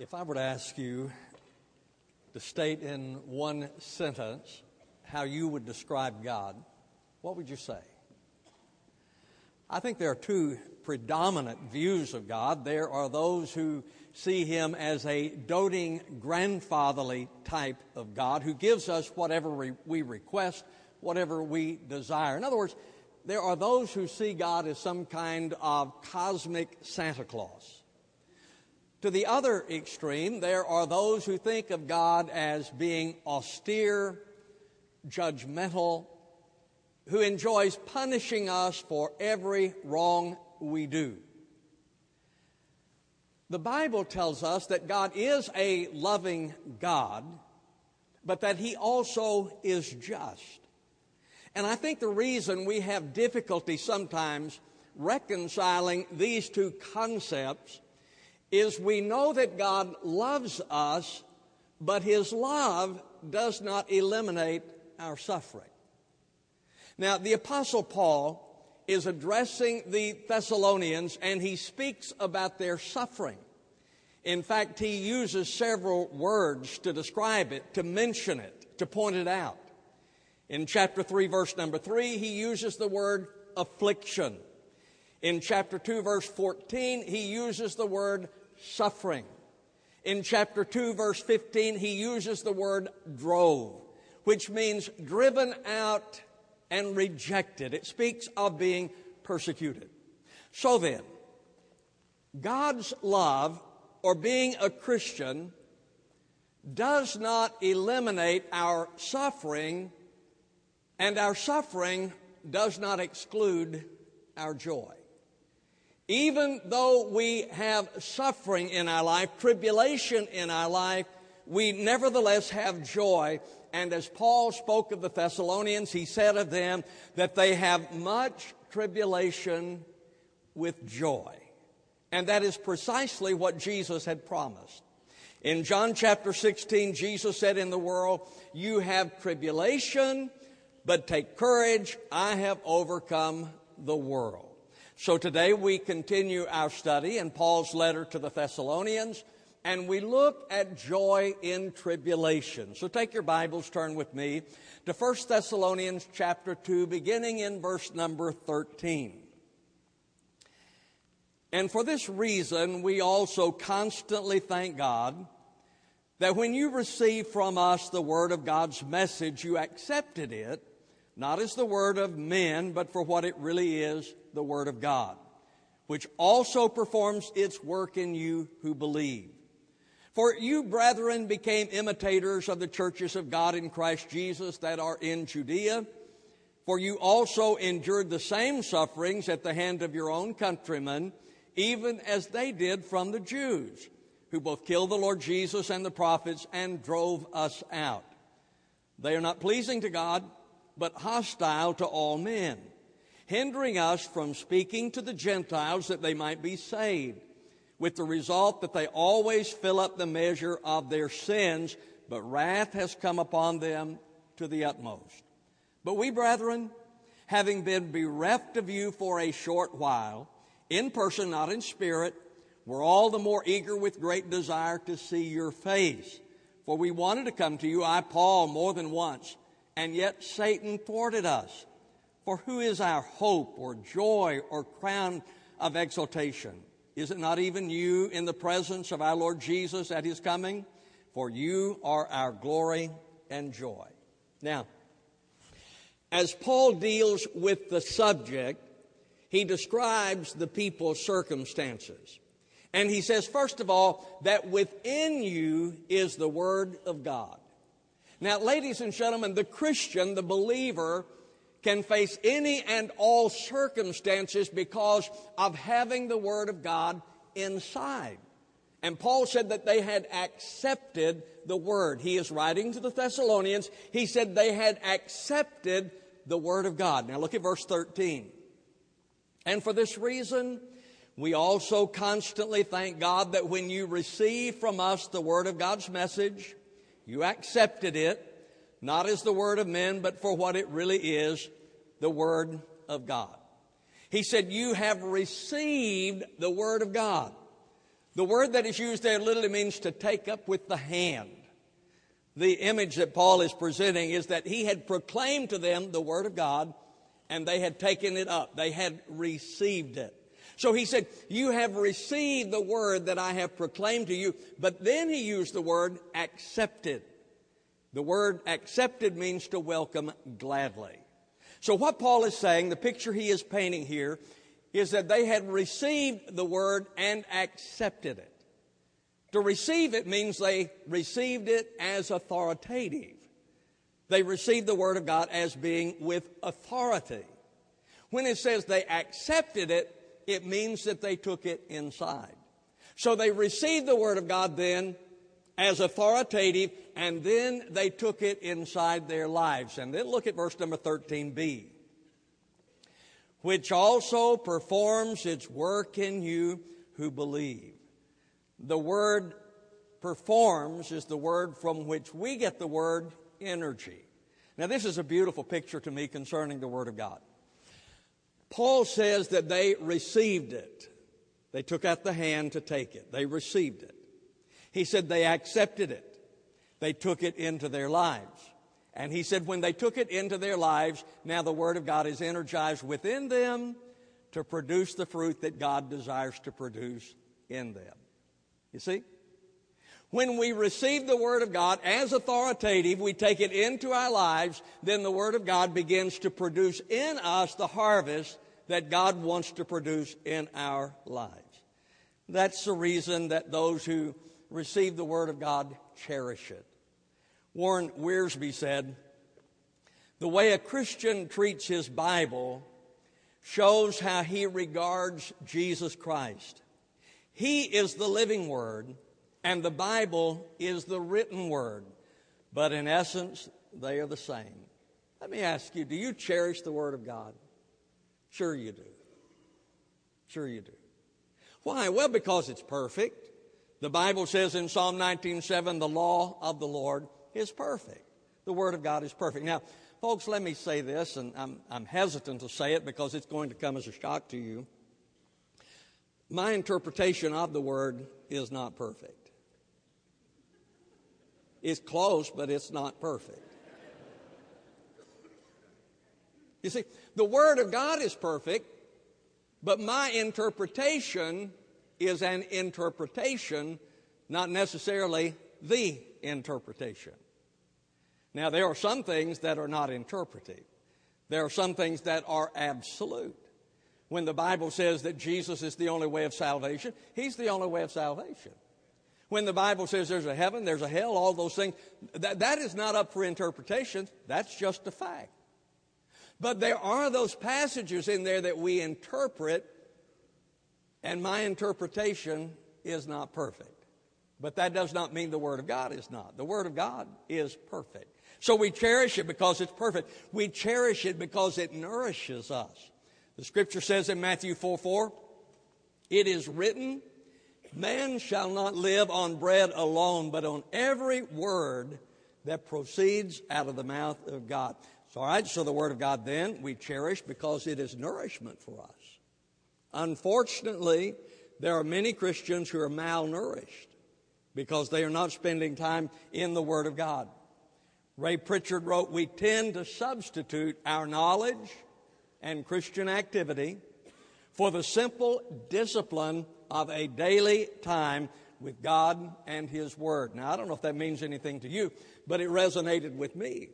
If I were to ask you to state in one sentence how you would describe God, what would you say? I think there are two predominant views of God. There are those who see him as a doting, grandfatherly type of God who gives us whatever we request, whatever we desire. In other words, there are those who see God as some kind of cosmic Santa Claus. To the other extreme, there are those who think of God as being austere, judgmental, who enjoys punishing us for every wrong we do. The Bible tells us that God is a loving God, but that He also is just. And I think the reason we have difficulty sometimes reconciling these two concepts is we know that God loves us, but His love does not eliminate our suffering. Now, the Apostle Paul is addressing the Thessalonians and he speaks about their suffering. In fact, he uses several words to describe it, to mention it, to point it out. In chapter 3, verse number 3, he uses the word affliction. In chapter 2, verse 14, he uses the word suffering. In chapter 2, verse 15, he uses the word drove, which means driven out and rejected. It speaks of being persecuted. So then, God's love or being a Christian does not eliminate our suffering, and our suffering does not exclude our joy. Even though we have suffering in our life, tribulation in our life, we nevertheless have joy and as Paul spoke of the Thessalonians, he said of them that they have much tribulation with joy. And that is precisely what Jesus had promised. In John chapter 16, Jesus said, In the world, you have tribulation, but take courage, I have overcome the world. So today we continue our study in Paul's letter to the Thessalonians and we look at joy in tribulation. So take your Bibles, turn with me to 1 Thessalonians chapter 2, beginning in verse number 13. And for this reason, we also constantly thank God that when you received from us the word of God's message, you accepted it, not as the word of men, but for what it really is, the word of God, which also performs its work in you who believe. For you, brethren, became imitators of the churches of God in Christ Jesus that are in Judea. For you also endured the same sufferings at the hand of your own countrymen, even as they did from the Jews, who both killed the Lord Jesus and the prophets and drove us out. They are not pleasing to God, but hostile to all men, hindering us from speaking to the Gentiles that they might be saved with the result that they always fill up the measure of their sins, but wrath has come upon them to the utmost. But we, brethren, having been bereft of you for a short while, in person, not in spirit, were all the more eager with great desire to see your face. For we wanted to come to you, I, Paul, more than once, and yet Satan thwarted us. For who is our hope or joy or crown of exaltation? Is it not even you in the presence of our Lord Jesus at his coming? For you are our glory and joy. Now, as Paul deals with the subject, he describes the people's circumstances. And he says, first of all, that within you is the Word of God. Now, ladies and gentlemen, the Christian, the believer, can face any and all circumstances because of having the Word of God inside. And Paul said that they had accepted the Word. He is writing to the Thessalonians. He said they had accepted the Word of God. Now look at verse 13. And for this reason, we also constantly thank God that when you received from us the Word of God's message, you accepted it not as the word of men, but for what it really is, the word of God. He said, You have received the word of God. The word that is used there literally means to take up with the hand. The image that Paul is presenting is that he had proclaimed to them the word of God and they had taken it up. They had received it. So he said, You have received the word that I have proclaimed to you. But then he used the word accepted. The word accepted means to welcome gladly. So what Paul is saying, the picture he is painting here, is that they had received the word and accepted it. To receive it means they received it as authoritative. They received the word of God as being with authority. When it says they accepted it, it means that they took it inside. So they received the word of God then as authoritative, and then they took it inside their lives. And then look at verse number 13b. Which also performs its work in you who believe. The word performs is the word from which we get the word energy. Now, this is a beautiful picture to me concerning the Word of God. Paul says that they received it. They took out the hand to take it. They received it. He said they accepted it. They took it into their lives. And he said when they took it into their lives, now the Word of God is energized within them to produce the fruit that God desires to produce in them. You see? When we receive the Word of God as authoritative, we take it into our lives, then the Word of God begins to produce in us the harvest that God wants to produce in our lives. That's the reason that those who receive the Word of God cherish it. Warren Wiersbe said, The way a Christian treats his Bible shows how he regards Jesus Christ. He is the living Word and the Bible is the written word. But in essence, they are the same. Let me ask you do you cherish the Word of God? Sure, you do. Sure, you do. Why? Well, because it's perfect. The Bible says in Psalm 19:7, the law of the Lord is perfect. The Word of God is perfect. Now, folks, let me say this, and I'm, I'm hesitant to say it because it's going to come as a shock to you. My interpretation of the Word is not perfect. It's close, but it's not perfect. You see, the Word of God is perfect, but my interpretation is an interpretation, not necessarily the interpretation. Now, there are some things that are not interpretive. There are some things that are absolute. When the Bible says that Jesus is the only way of salvation, He's the only way of salvation. When the Bible says there's a heaven, there's a hell, all those things, that, that is not up for interpretation. That's just a fact. But there are those passages in there that we interpret, and my interpretation is not perfect. But that does not mean the Word of God is not. The Word of God is perfect. So we cherish it because it's perfect. We cherish it because it nourishes us. The scripture says in Matthew 4 4, it is written, Man shall not live on bread alone, but on every word that proceeds out of the mouth of God. So, all right, so the Word of God then we cherish because it is nourishment for us. Unfortunately, there are many Christians who are malnourished because they are not spending time in the Word of God. Ray Pritchard wrote, We tend to substitute our knowledge and Christian activity for the simple discipline of a daily time with God and His Word. Now, I don't know if that means anything to you, but it resonated with me.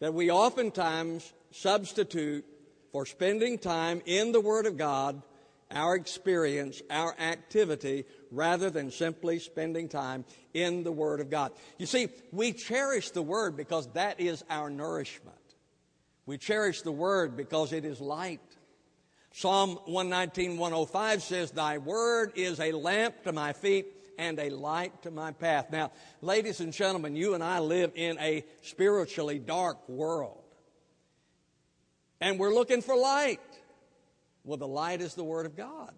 That we oftentimes substitute for spending time in the Word of God our experience, our activity, rather than simply spending time in the Word of God. You see, we cherish the Word because that is our nourishment. We cherish the Word because it is light Psalm 119, 105 says, Thy word is a lamp to my feet and a light to my path. Now, ladies and gentlemen, you and I live in a spiritually dark world. And we're looking for light. Well, the light is the Word of God.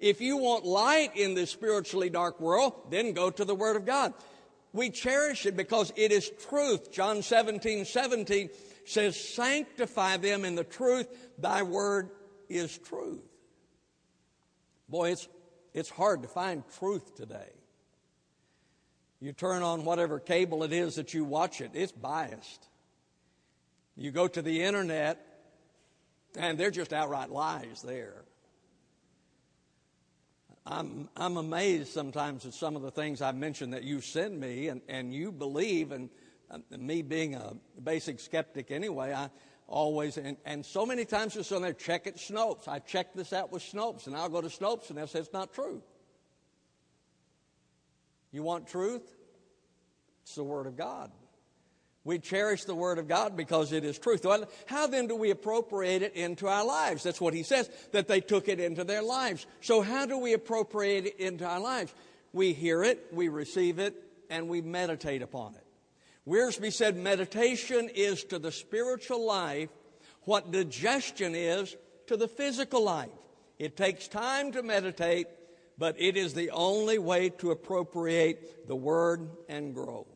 If you want light in this spiritually dark world, then go to the Word of God. We cherish it because it is truth. John 17, 17 says, Sanctify them in the truth. Thy word is truth. Boy, it's, It's hard to find truth today. You turn on whatever cable it is that you watch it, it's biased. You go to the internet, and they're just outright lies there. I'm, I'm amazed sometimes at some of the things I've mentioned that you send me and, and you believe, and uh, me being a basic skeptic anyway, I always, and, and so many times just on there, check it Snopes. I checked this out with Snopes, and I'll go to Snopes and they'll say it's not true. You want truth? It's the Word of God. We cherish the Word of God because it is truth. How then do we appropriate it into our lives? That's what he says, that they took it into their lives. So, how do we appropriate it into our lives? We hear it, we receive it, and we meditate upon it. Wiersbe said meditation is to the spiritual life what digestion is to the physical life. It takes time to meditate, but it is the only way to appropriate the Word and grow.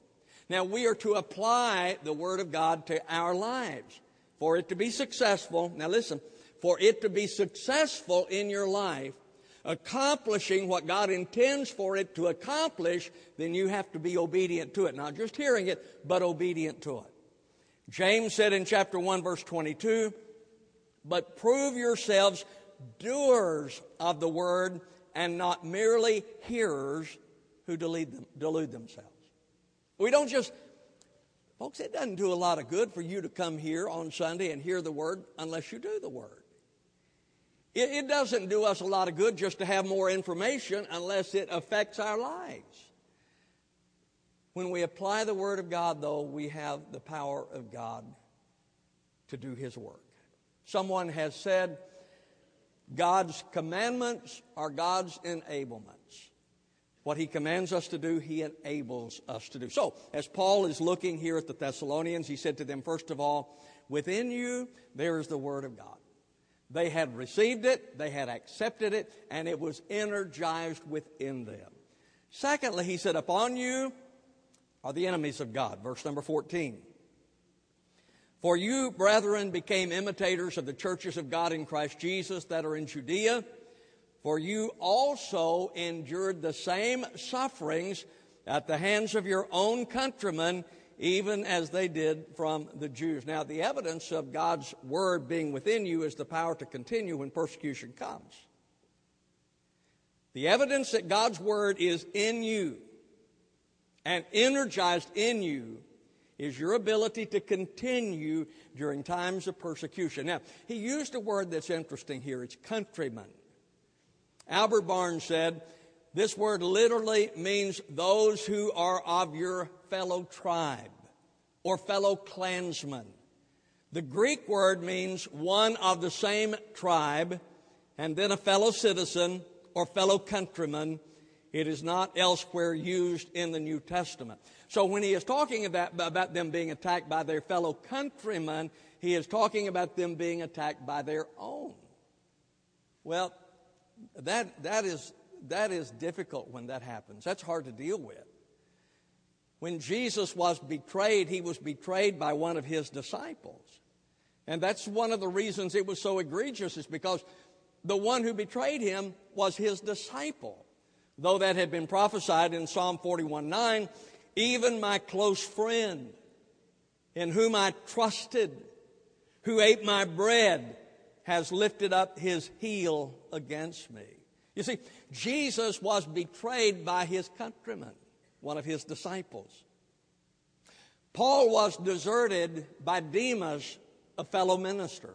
Now, we are to apply the Word of God to our lives. For it to be successful, now listen, for it to be successful in your life, accomplishing what God intends for it to accomplish, then you have to be obedient to it. Not just hearing it, but obedient to it. James said in chapter 1, verse 22, but prove yourselves doers of the word and not merely hearers who delude, them, delude themselves. We don't just, folks, it doesn't do a lot of good for you to come here on Sunday and hear the Word unless you do the Word. It, it doesn't do us a lot of good just to have more information unless it affects our lives. When we apply the Word of God, though, we have the power of God to do His work. Someone has said, God's commandments are God's enablement. What he commands us to do, he enables us to do. So, as Paul is looking here at the Thessalonians, he said to them, first of all, within you there is the Word of God. They had received it, they had accepted it, and it was energized within them. Secondly, he said, Upon you are the enemies of God. Verse number 14. For you, brethren, became imitators of the churches of God in Christ Jesus that are in Judea for you also endured the same sufferings at the hands of your own countrymen, even as they did from the Jews. Now, the evidence of God's word being within you is the power to continue when persecution comes. The evidence that God's word is in you and energized in you is your ability to continue during times of persecution. Now, he used a word that's interesting here. It's countrymen. Albert Barnes said, this word literally means those who are of your fellow tribe or fellow clansmen. The Greek word means one of the same tribe and then a fellow citizen or fellow countryman. It is not elsewhere used in the New Testament. So when he is talking about, about them being attacked by their fellow countrymen, he is talking about them being attacked by their own. Well, that, that, is, that is difficult when that happens. That's hard to deal with. When Jesus was betrayed, he was betrayed by one of his disciples. And that's one of the reasons it was so egregious, is because the one who betrayed him was his disciple. Though that had been prophesied in Psalm 41 9, even my close friend, in whom I trusted, who ate my bread, has lifted up his heel against me. You see, Jesus was betrayed by his countrymen, one of his disciples. Paul was deserted by Demas, a fellow minister.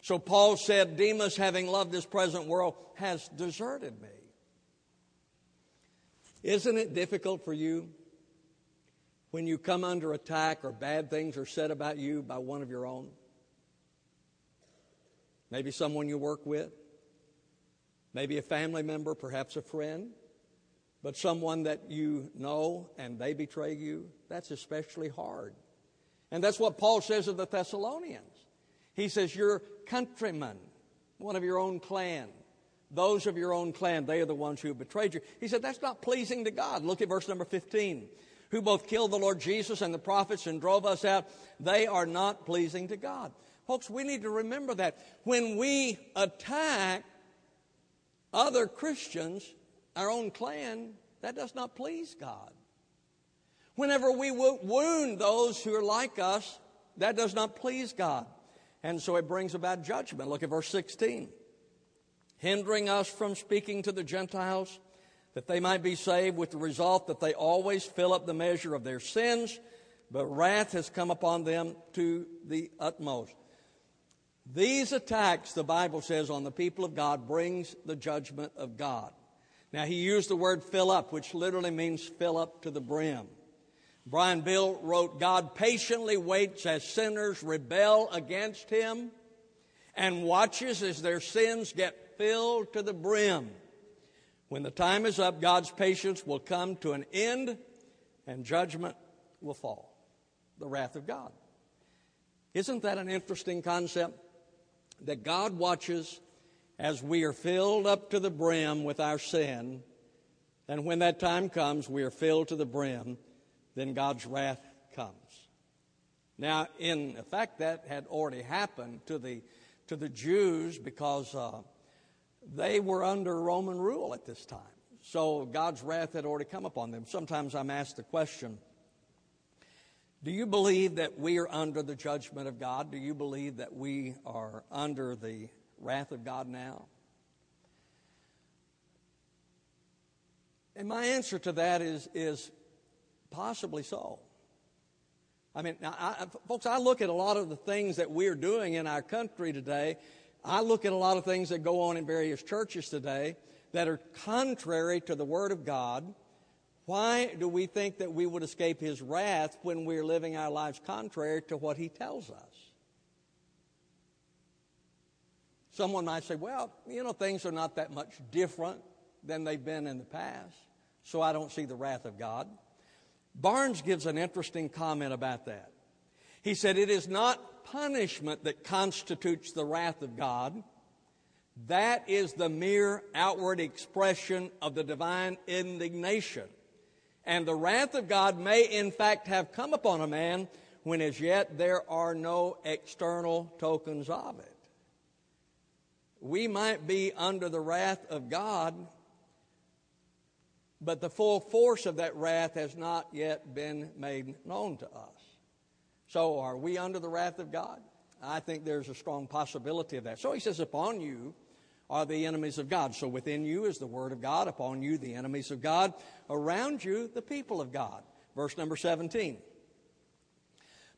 So Paul said, Demas, having loved this present world, has deserted me. Isn't it difficult for you when you come under attack or bad things are said about you by one of your own? Maybe someone you work with, maybe a family member, perhaps a friend, but someone that you know and they betray you. That's especially hard. And that's what Paul says of the Thessalonians. He says, Your countrymen, one of your own clan, those of your own clan, they are the ones who have betrayed you. He said, That's not pleasing to God. Look at verse number 15. Who both killed the Lord Jesus and the prophets and drove us out, they are not pleasing to God. Folks, we need to remember that. When we attack other Christians, our own clan, that does not please God. Whenever we wound those who are like us, that does not please God. And so it brings about judgment. Look at verse 16. Hindering us from speaking to the Gentiles, that they might be saved, with the result that they always fill up the measure of their sins, but wrath has come upon them to the utmost. These attacks, the Bible says, on the people of God brings the judgment of God. Now, he used the word fill up, which literally means fill up to the brim. Brian Bill wrote, God patiently waits as sinners rebel against him and watches as their sins get filled to the brim. When the time is up, God's patience will come to an end and judgment will fall. The wrath of God. Isn't that an interesting concept? That God watches as we are filled up to the brim with our sin, and when that time comes, we are filled to the brim then God's wrath comes. Now, in effect, that had already happened to the, to the Jews because uh, they were under Roman rule at this time. So God's wrath had already come upon them. Sometimes I'm asked the question Do you believe that we are under the judgment of God? Do you believe that we are under the wrath of God now? And my answer to that is, is Possibly so. I mean, I, folks, I look at a lot of the things that we're doing in our country today. I look at a lot of things that go on in various churches today that are contrary to the Word of God. Why do we think that we would escape His wrath when we're living our lives contrary to what He tells us? Someone might say, well, you know, things are not that much different than they've been in the past, so I don't see the wrath of God. Barnes gives an interesting comment about that. He said, It is not punishment that constitutes the wrath of God. That is the mere outward expression of the divine indignation. And the wrath of God may, in fact, have come upon a man when as yet there are no external tokens of it. We might be under the wrath of God but the full force of that wrath has not yet been made known to us. So, are we under the wrath of God? I think there's a strong possibility of that. So he says, Upon you are the enemies of God. So within you is the Word of God, upon you the enemies of God, around you the people of God. Verse number 17.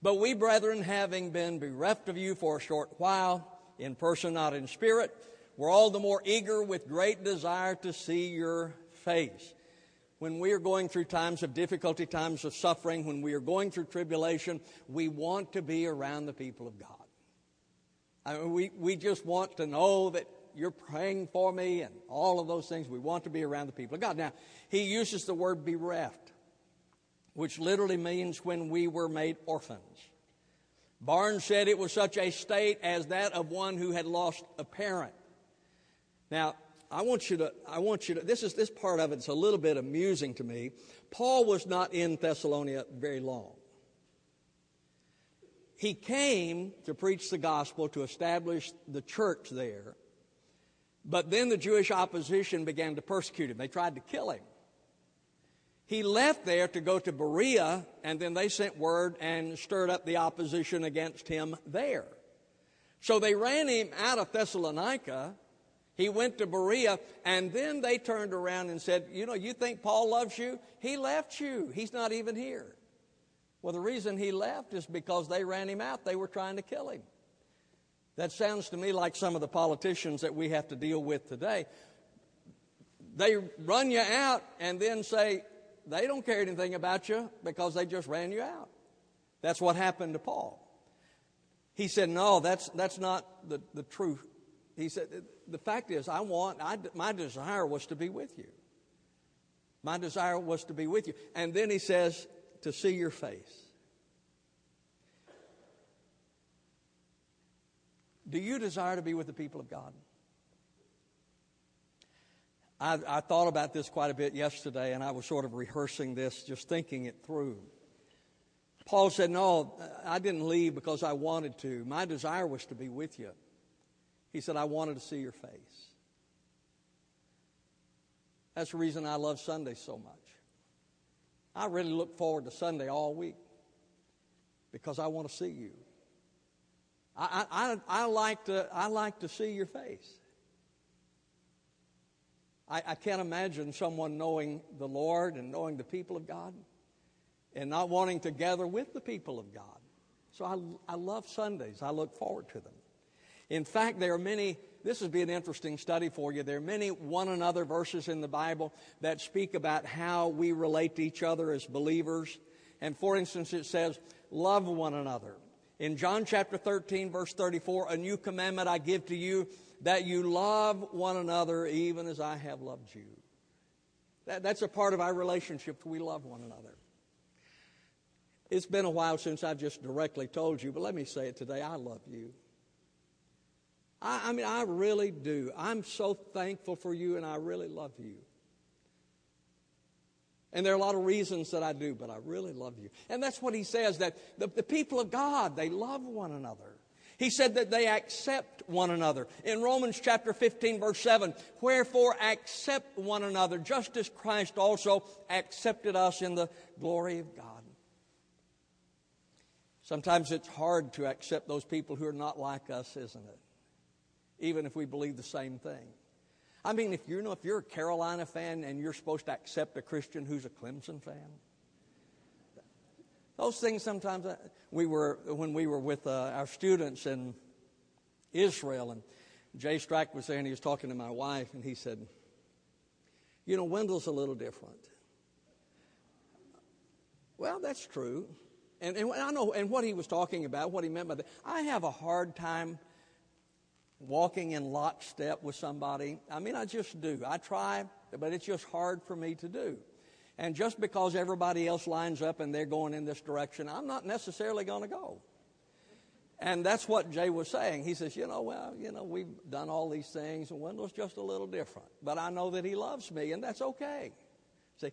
But we, brethren, having been bereft of you for a short while, in person, not in spirit, were all the more eager with great desire to see your face when we are going through times of difficulty, times of suffering, when we are going through tribulation, we want to be around the people of God. I mean, we, we just want to know that you're praying for me and all of those things. We want to be around the people of God. Now, he uses the word bereft, which literally means when we were made orphans. Barnes said it was such a state as that of one who had lost a parent. Now, I want you to, I want you to, this is this part of it's a little bit amusing to me. Paul was not in Thessalonica very long. He came to preach the gospel, to establish the church there. But then the Jewish opposition began to persecute him. They tried to kill him. He left there to go to Berea, and then they sent word and stirred up the opposition against him there. So they ran him out of Thessalonica, he went to Berea, and then they turned around and said, You know, you think Paul loves you? He left you. He's not even here. Well, the reason he left is because they ran him out. They were trying to kill him. That sounds to me like some of the politicians that we have to deal with today. They run you out and then say they don't care anything about you because they just ran you out. That's what happened to Paul. He said, No, that's, that's not the, the truth. He said, the fact is, I want, I, my desire was to be with you. My desire was to be with you. And then he says, to see your face. Do you desire to be with the people of God? I, I, thought about this quite a bit yesterday, and I was sort of rehearsing this, just thinking it through. Paul said, No, I didn't leave because I wanted to. My desire was to be with you. He said, I wanted to see your face. That's the reason I love Sunday so much. I really look forward to Sunday all week because I want to see you. I, I, I, like, to, I like to see your face. I, I can't imagine someone knowing the Lord and knowing the people of God and not wanting to gather with the people of God. So I, I love Sundays. I look forward to them. In fact, there are many, this would be an interesting study for you. There are many one another verses in the Bible that speak about how we relate to each other as believers. And for instance, it says, love one another. In John chapter 13, verse 34, a new commandment I give to you, that you love one another even as I have loved you. That, that's a part of our relationship. We love one another. It's been a while since I've just directly told you, but let me say it today. I love you. I, I mean, I really do. I'm so thankful for you, and I really love you. And there are a lot of reasons that I do, but I really love you. And that's what he says that the, the, people of God, they love one another. He said that they accept one another. In Romans chapter 15, verse 7, wherefore accept one another, just as Christ also accepted us in the glory of God. Sometimes it's hard to accept those people who are not like us, isn't it? Even if we believe the same thing. I mean, if you know, if you're a Carolina fan and you're supposed to accept a Christian who's a Clemson fan, those things sometimes. Uh, we were when we were with uh, our students in Israel, and Jay Strack was there, and he was talking to my wife, and he said, "You know, Wendell's a little different." Well, that's true, and, and I know, and what he was talking about, what he meant by that. I have a hard time walking in lockstep with somebody. I mean, I just do. I try, but it's just hard for me to do. And just because everybody else lines up and they're going in this direction, I'm not necessarily going to go. And that's what Jay was saying. He says, you know, well, you know, we've done all these things, and Wendell's just a little different. But I know that he loves me, and that's okay. See,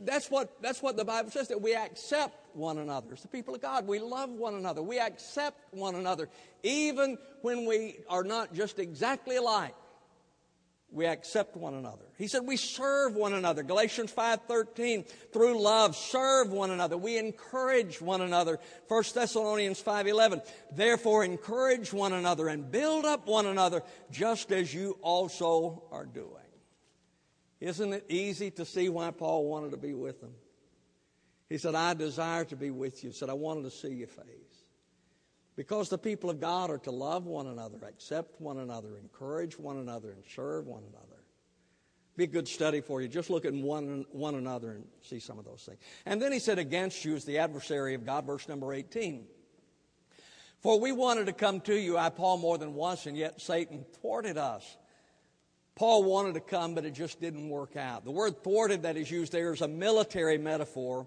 that's what, that's what the Bible says, that we accept one another. As the people of God, we love one another. We accept one another. Even when we are not just exactly alike, we accept one another. He said we serve one another. Galatians 5:13, through love serve one another. We encourage one another. 1 Thessalonians 5:11, therefore encourage one another and build up one another just as you also are doing. Isn't it easy to see why Paul wanted to be with them? He said, I desire to be with you. He said, I wanted to see your face. Because the people of God are to love one another, accept one another, encourage one another, and serve one another. Be a good study for you. Just look at one, one another and see some of those things. And then he said, Against you is the adversary of God, verse number 18. For we wanted to come to you, I, Paul, more than once, and yet Satan thwarted us. Paul wanted to come, but it just didn't work out. The word thwarted that is used there is a military metaphor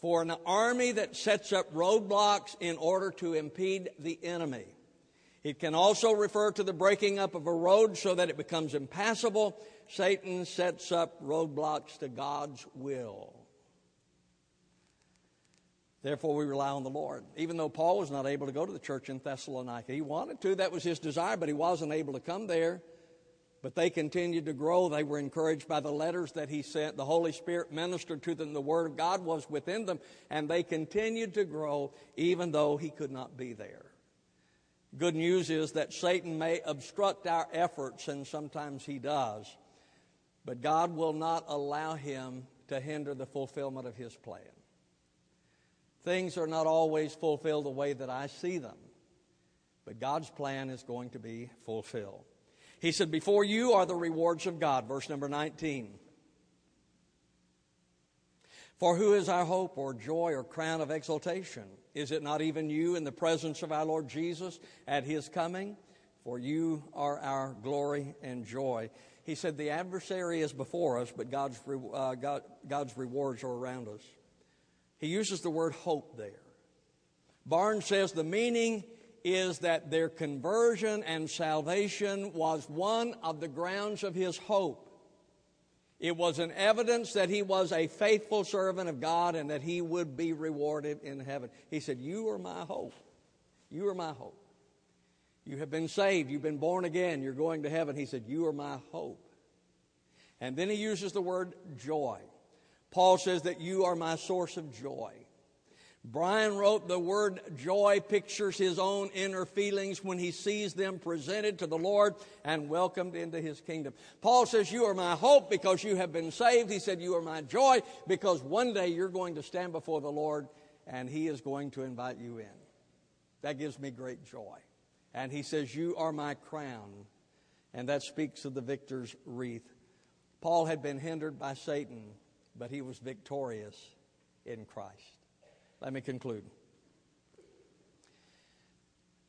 for an army that sets up roadblocks in order to impede the enemy. It can also refer to the breaking up of a road so that it becomes impassable. Satan sets up roadblocks to God's will. Therefore, we rely on the Lord. Even though Paul was not able to go to the church in Thessalonica, he wanted to, that was his desire, but he wasn't able to come there. But they continued to grow. They were encouraged by the letters that he sent. The Holy Spirit ministered to them. The Word of God was within them. And they continued to grow even though he could not be there. Good news is that Satan may obstruct our efforts, and sometimes he does. But God will not allow him to hinder the fulfillment of his plan. Things are not always fulfilled the way that I see them, but God's plan is going to be fulfilled. He said, Before you are the rewards of God. Verse number 19. For who is our hope or joy or crown of exaltation? Is it not even you in the presence of our Lord Jesus at his coming? For you are our glory and joy. He said, The adversary is before us, but God's, uh, God, God's rewards are around us. He uses the word hope there. Barnes says the meaning is that their conversion and salvation was one of the grounds of his hope. It was an evidence that he was a faithful servant of God and that he would be rewarded in heaven. He said, You are my hope. You are my hope. You have been saved. You've been born again. You're going to heaven. He said, You are my hope. And then he uses the word joy. Paul says that you are my source of joy. Brian wrote the word joy pictures his own inner feelings when he sees them presented to the Lord and welcomed into his kingdom. Paul says, You are my hope because you have been saved. He said, You are my joy because one day you're going to stand before the Lord and he is going to invite you in. That gives me great joy. And he says, You are my crown. And that speaks of the victor's wreath. Paul had been hindered by Satan, but he was victorious in Christ. Let me conclude.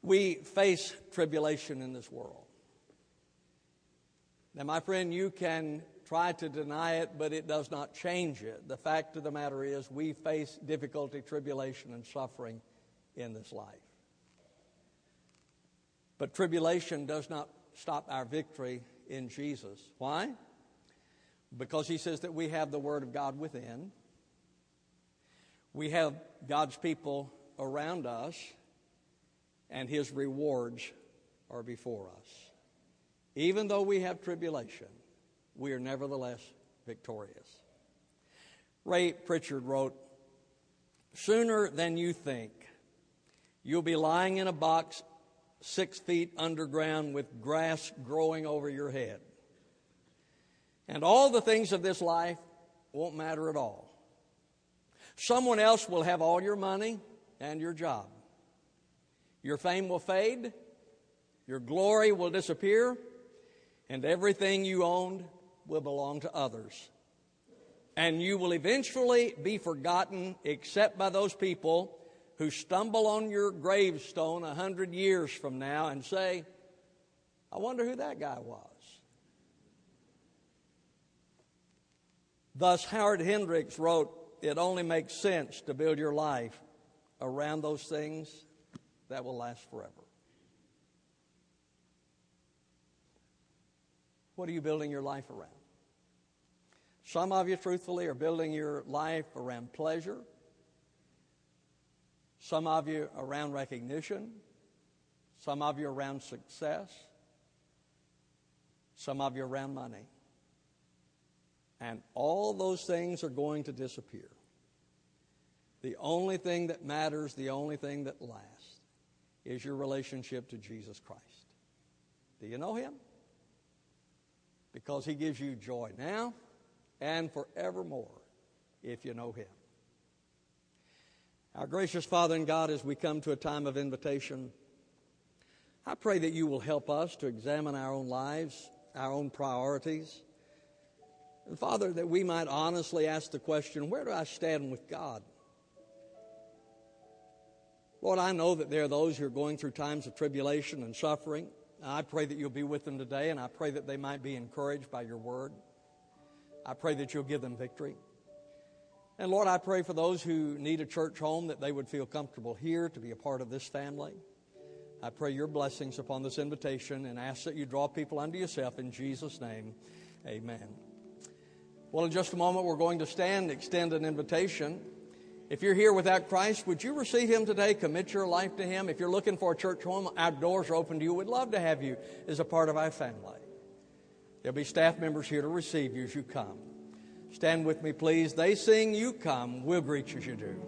We face tribulation in this world. Now, my friend, you can try to deny it, but it does not change it. The fact of the matter is, we face difficulty, tribulation, and suffering in this life. But tribulation does not stop our victory in Jesus. Why? Because he says that we have the Word of God within. We have God's people around us, and His rewards are before us. Even though we have tribulation, we are nevertheless victorious. Ray Pritchard wrote Sooner than you think, you'll be lying in a box six feet underground with grass growing over your head. And all the things of this life won't matter at all. Someone else will have all your money and your job. Your fame will fade, your glory will disappear, and everything you owned will belong to others. And you will eventually be forgotten except by those people who stumble on your gravestone a hundred years from now and say, I wonder who that guy was. Thus, Howard Hendricks wrote, it only makes sense to build your life around those things that will last forever. What are you building your life around? Some of you, truthfully, are building your life around pleasure. Some of you around recognition. Some of you around success. Some of you around money. And all those things are going to disappear. The only thing that matters, the only thing that lasts, is your relationship to Jesus Christ. Do you know Him? Because He gives you joy now and forevermore if you know Him. Our gracious Father and God, as we come to a time of invitation, I pray that you will help us to examine our own lives, our own priorities and Father, that we might honestly ask the question where do I stand with God? Lord, I know that there are those who are going through times of tribulation and suffering. I pray that you'll be with them today, and I pray that they might be encouraged by your word. I pray that you'll give them victory. And Lord, I pray for those who need a church home that they would feel comfortable here to be a part of this family. I pray your blessings upon this invitation and ask that you draw people unto yourself in Jesus' name. Amen. Well, in just a moment, we're going to stand, extend an invitation. If you're here without Christ, would you receive Him today? Commit your life to Him. If you're looking for a church home, our doors are open to you. We'd love to have you as a part of our family. There'll be staff members here to receive you as you come. Stand with me, please. They sing, You come. We'll greet you as you do.